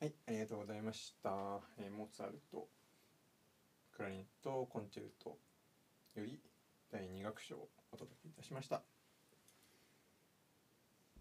はい、ありがとうございました。えーモーツァルト、クラリネットコンチェルトより第2楽章をお届けいたしました。